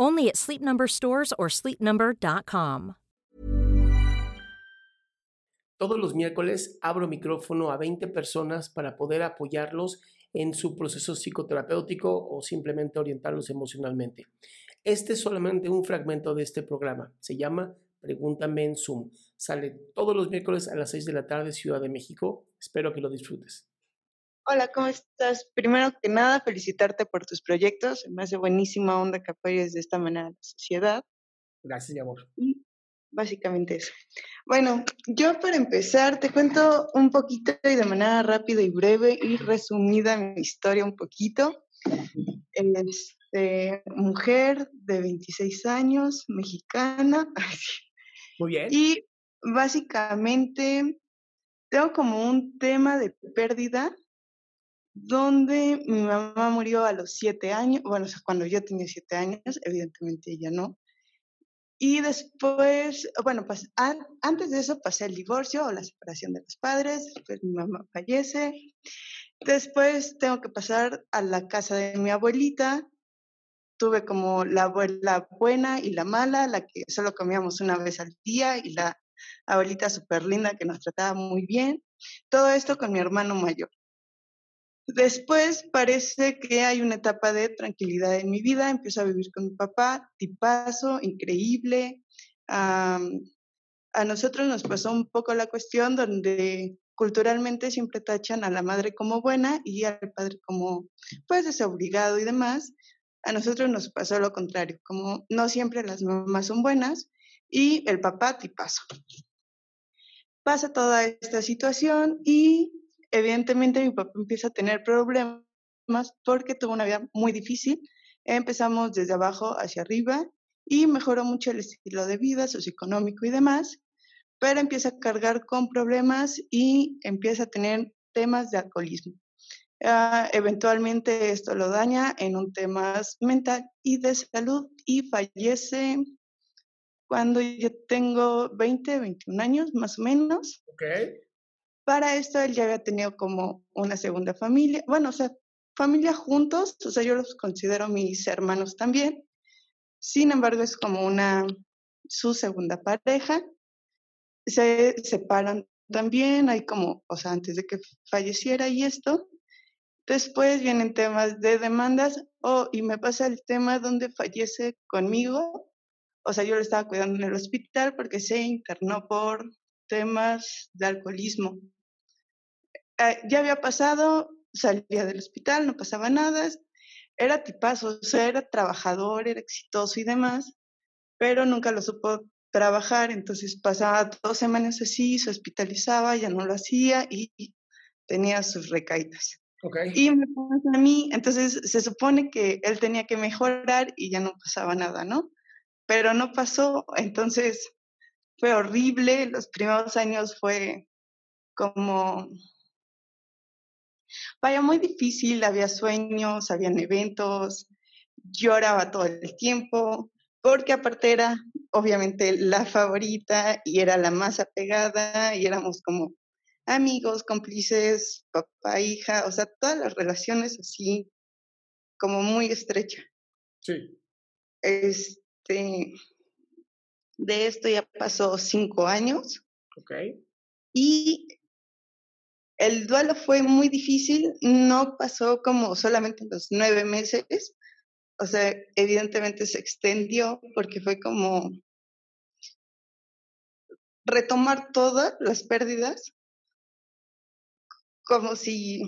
Only at Sleep Number stores or sleepnumber.com. Todos los miércoles abro micrófono a 20 personas para poder apoyarlos en su proceso psicoterapéutico o simplemente orientarlos emocionalmente. Este es solamente un fragmento de este programa. Se llama Pregúntame en Zoom. Sale todos los miércoles a las 6 de la tarde, Ciudad de México. Espero que lo disfrutes. Hola, ¿cómo estás? Primero que nada, felicitarte por tus proyectos. Me hace buenísima onda que apoyes de esta manera a la sociedad. Gracias, mi amor. Y básicamente eso. Bueno, yo para empezar te cuento un poquito y de manera rápida y breve y resumida mi historia un poquito. Este, mujer de 26 años, mexicana. Muy bien. Y básicamente tengo como un tema de pérdida donde mi mamá murió a los siete años, bueno, cuando yo tenía siete años, evidentemente ella no. Y después, bueno, pues an- antes de eso pasé el divorcio o la separación de los padres, después mi mamá fallece, después tengo que pasar a la casa de mi abuelita, tuve como la abuela buena y la mala, la que solo comíamos una vez al día y la abuelita súper linda que nos trataba muy bien, todo esto con mi hermano mayor. Después parece que hay una etapa de tranquilidad en mi vida. Empiezo a vivir con mi papá, tipazo, increíble. Am, a nosotros nos pasó un poco la cuestión donde culturalmente siempre tachan a la madre como buena y al padre como pues desobligado y demás. A nosotros nos pasó lo contrario, como no siempre las mamás son buenas y el papá tipazo. Pasa toda esta situación y evidentemente mi papá empieza a tener problemas porque tuvo una vida muy difícil. Empezamos desde abajo hacia arriba y mejoró mucho el estilo de vida socioeconómico y demás, pero empieza a cargar con problemas y empieza a tener temas de alcoholismo. Ah, eventualmente esto lo daña en un tema mental y de salud y fallece cuando yo tengo 20, 21 años más o menos. Ok. Para esto él ya había tenido como una segunda familia, bueno, o sea, familia juntos, o sea, yo los considero mis hermanos también. Sin embargo, es como una, su segunda pareja. Se separan también, hay como, o sea, antes de que falleciera y esto. Después vienen temas de demandas, oh, y me pasa el tema donde fallece conmigo. O sea, yo lo estaba cuidando en el hospital porque se internó por temas de alcoholismo. Eh, ya había pasado, salía del hospital, no pasaba nada, era tipazo, o sea, era trabajador, era exitoso y demás, pero nunca lo supo trabajar, entonces pasaba dos semanas así, se hospitalizaba, ya no lo hacía y tenía sus recaídas. Ok. Y me pasa a mí, entonces se supone que él tenía que mejorar y ya no pasaba nada, ¿no? Pero no pasó, entonces fue horrible, los primeros años fue como, vaya, muy difícil, había sueños, habían eventos, lloraba todo el tiempo, porque aparte era obviamente la favorita y era la más apegada y éramos como amigos, cómplices, papá, hija, o sea, todas las relaciones así como muy estrecha. Sí. Este, de esto ya pasó cinco años. Ok. Y el duelo fue muy difícil, no pasó como solamente los nueve meses, o sea, evidentemente se extendió porque fue como retomar todas las pérdidas, como si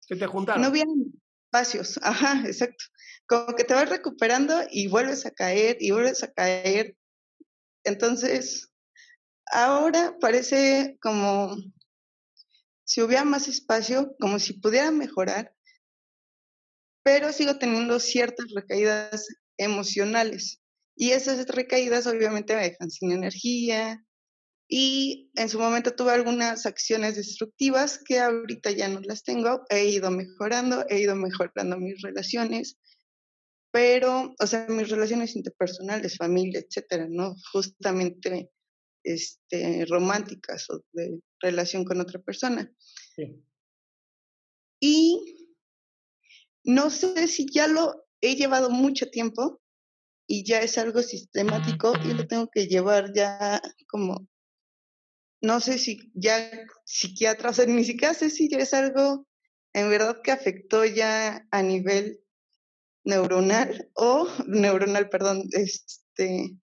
Se te juntaron. no hubieran espacios, ajá, exacto, como que te vas recuperando y vuelves a caer y vuelves a caer. Entonces, ahora parece como si hubiera más espacio, como si pudiera mejorar, pero sigo teniendo ciertas recaídas emocionales. Y esas recaídas obviamente me dejan sin energía. Y en su momento tuve algunas acciones destructivas que ahorita ya no las tengo. He ido mejorando, he ido mejorando mis relaciones, pero, o sea, mis relaciones interpersonales, familia, etcétera, ¿no? Justamente este, románticas o de relación con otra persona. Sí. Y no sé si ya lo he llevado mucho tiempo y ya es algo sistemático y lo tengo que llevar ya como, no sé si ya psiquiatra, o sea, ni siquiera sé si ya es algo en verdad que afectó ya a nivel neuronal o neuronal, perdón, este,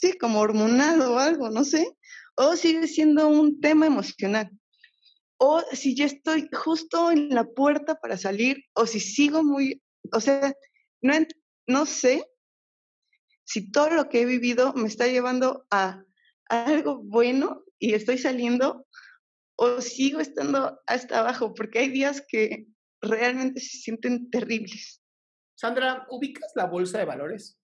sí, como hormonal o algo, no sé, o sigue siendo un tema emocional, o si ya estoy justo en la puerta para salir, o si sigo muy, o sea, no, no sé si todo lo que he vivido me está llevando a, a algo bueno y estoy saliendo, o sigo estando hasta abajo, porque hay días que realmente se sienten terribles. Sandra, ¿ubicas la bolsa de valores?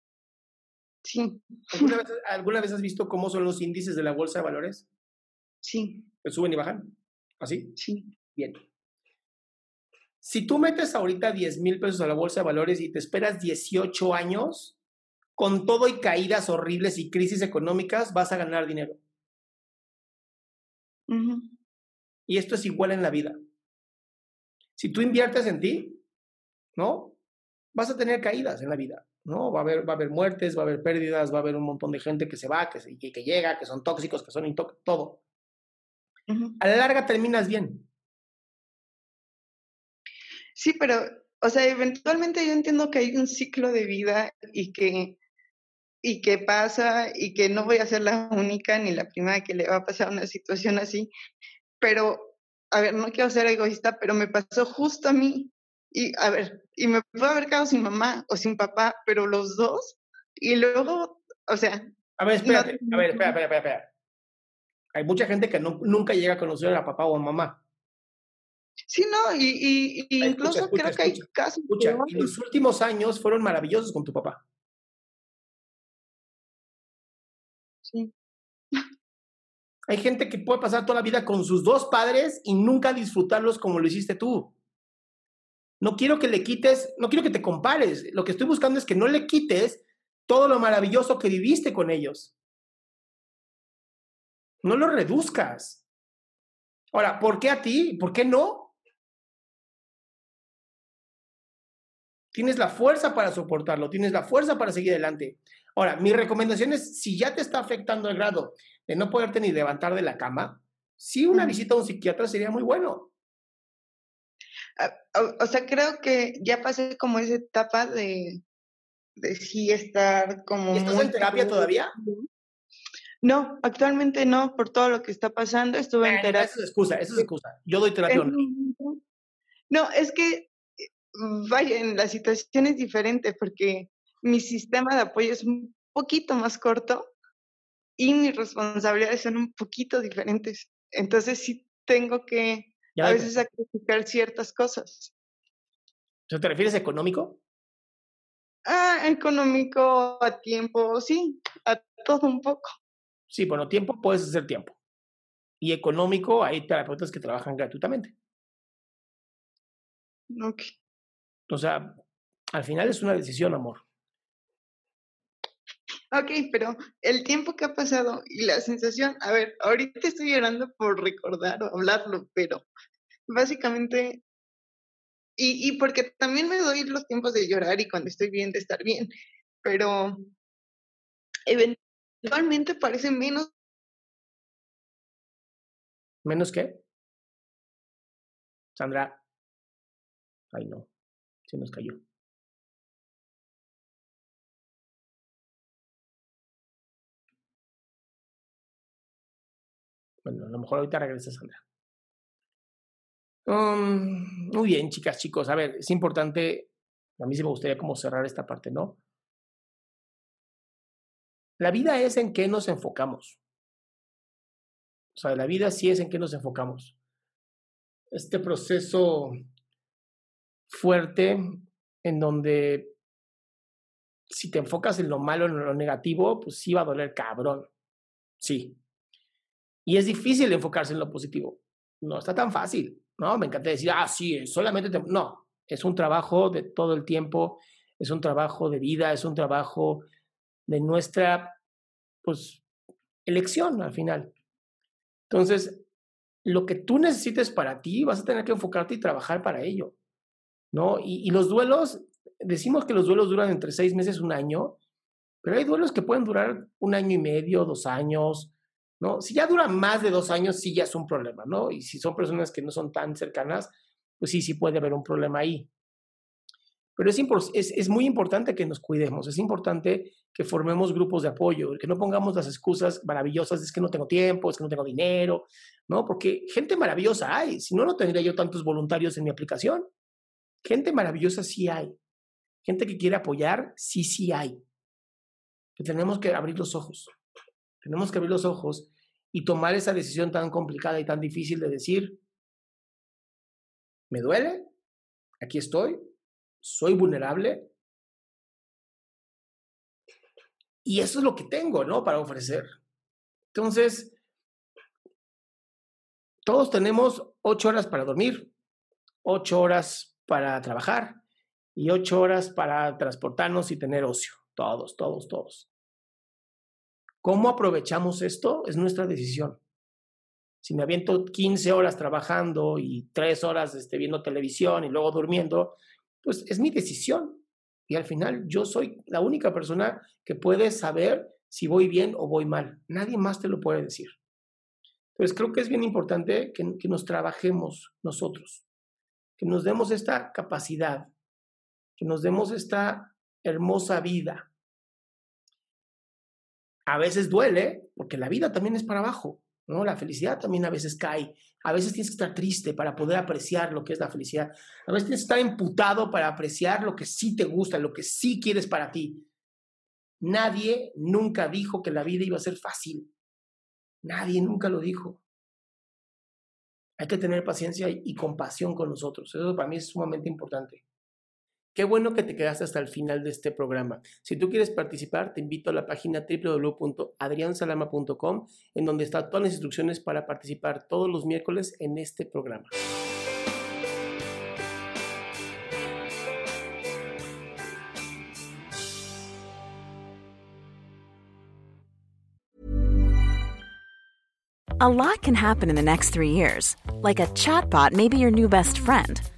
Sí, ¿Alguna vez, alguna vez has visto cómo son los índices de la bolsa de valores? sí, ¿Que suben y bajan? ¿Así? sí. Bien. Si tú metes ahorita 10 mil pesos a la bolsa de valores y te esperas 18 años, con todo y caídas horribles y crisis económicas, vas a ganar dinero. Y esto es igual en la vida. Si tú inviertes en ti, ¿no? Vas a tener caídas en la vida, ¿no? Va a haber, va a haber muertes, va a haber pérdidas, va a haber un montón de gente que se va, que, se- que, que llega, que son tóxicos, que son intóxicos, todo. A la larga terminas bien. Sí, pero, o sea, eventualmente yo entiendo que hay un ciclo de vida y que, y que pasa y que no voy a ser la única ni la primera que le va a pasar una situación así, pero, a ver, no quiero ser egoísta, pero me pasó justo a mí. Y, a ver, y me pudo haber quedado sin mamá o sin papá, pero los dos, y luego, o sea, A ver, espérate, te- a ver, espera, espera, espera, espera. Hay mucha gente que no- nunca llega a conocer a papá o a mamá. sí, no, y, y, y Ay, incluso escucha, creo escucha, que hay escucha, casos Escucha, y peores. los últimos años fueron maravillosos con tu papá. Sí. Hay gente que puede pasar toda la vida con sus dos padres y nunca disfrutarlos como lo hiciste tú. No quiero que le quites, no quiero que te compares. Lo que estoy buscando es que no le quites todo lo maravilloso que viviste con ellos. No lo reduzcas. Ahora, ¿por qué a ti? ¿Por qué no? Tienes la fuerza para soportarlo, tienes la fuerza para seguir adelante. Ahora, mi recomendación es, si ya te está afectando el grado de no poderte ni levantar de la cama, sí una visita a un psiquiatra sería muy bueno. O, o sea, creo que ya pasé como esa etapa de, de sí estar como... ¿Y estás muy en terapia todavía? No, actualmente no, por todo lo que está pasando. Estuve en terapia. Esa es excusa, esa es excusa. Yo doy terapia momento. No, es que, eh, vaya, la situación es diferente porque mi sistema de apoyo es un poquito más corto y mis responsabilidades son un poquito diferentes. Entonces sí tengo que Ya a veces sacrificar ciertas cosas. ¿Te refieres a económico? Ah, económico, a tiempo, sí, a todo un poco. Sí, bueno, tiempo puedes hacer tiempo. Y económico, hay terapeutas que trabajan gratuitamente. Ok. O sea, al final es una decisión, amor. Ok, pero el tiempo que ha pasado y la sensación, a ver, ahorita estoy llorando por recordar o hablarlo, pero básicamente, y, y porque también me doy los tiempos de llorar y cuando estoy bien de estar bien, pero eventualmente parece menos. ¿Menos qué? Sandra. Ay, no, se nos cayó. Bueno, a lo mejor ahorita regresa Sandra. Um, muy bien, chicas, chicos. A ver, es importante, a mí sí me gustaría como cerrar esta parte, ¿no? La vida es en qué nos enfocamos. O sea, la vida sí es en qué nos enfocamos. Este proceso fuerte en donde si te enfocas en lo malo, en lo negativo, pues sí va a doler cabrón. Sí, y es difícil enfocarse en lo positivo. No está tan fácil, ¿no? Me encanta decir, ah, sí, solamente... No, es un trabajo de todo el tiempo, es un trabajo de vida, es un trabajo de nuestra, pues, elección al final. Entonces, lo que tú necesites para ti, vas a tener que enfocarte y trabajar para ello, ¿no? Y, y los duelos, decimos que los duelos duran entre seis meses, un año, pero hay duelos que pueden durar un año y medio, dos años, ¿no? Si ya dura más de dos años, sí ya es un problema, ¿no? Y si son personas que no son tan cercanas, pues sí, sí puede haber un problema ahí. Pero es, es, es, muy importante que nos cuidemos, es importante que formemos grupos de apoyo, que no pongamos las excusas maravillosas, es que no tengo tiempo, es que no tengo dinero, ¿no? Porque gente maravillosa hay, si no, no tendría yo tantos voluntarios en mi aplicación. Gente maravillosa sí hay. Gente que quiere apoyar, sí, sí hay. Que tenemos que abrir los ojos. Tenemos que abrir los ojos y tomar esa decisión tan complicada y tan difícil de decir, me duele, aquí estoy, soy vulnerable. Y eso es lo que tengo, ¿no? Para ofrecer. Entonces, todos tenemos ocho horas para dormir, ocho horas para trabajar y ocho horas para transportarnos y tener ocio. Todos, todos, todos. ¿Cómo aprovechamos esto? Es nuestra decisión. Si me aviento 15 horas trabajando y 3 horas este, viendo televisión y luego durmiendo, pues es mi decisión. Y al final yo soy la única persona que puede saber si voy bien o voy mal. Nadie más te lo puede decir. Entonces creo que es bien importante que, que nos trabajemos nosotros, que nos demos esta capacidad, que nos demos esta hermosa vida, a veces duele, porque la vida también es para abajo, ¿no? La felicidad también a veces cae. A veces tienes que estar triste para poder apreciar lo que es la felicidad. A veces tienes que estar emputado para apreciar lo que sí te gusta, lo que sí quieres para ti. Nadie nunca dijo que la vida iba a ser fácil. Nadie nunca lo dijo. Hay que tener paciencia y compasión con nosotros. Eso para mí es sumamente importante. Qué bueno que te quedaste hasta el final de este programa. Si tú quieres participar, te invito a la página www.adriansalama.com, en donde están todas las instrucciones para participar todos los miércoles en este programa. A lot can happen in the next three years. Like a chatbot may be your new best friend.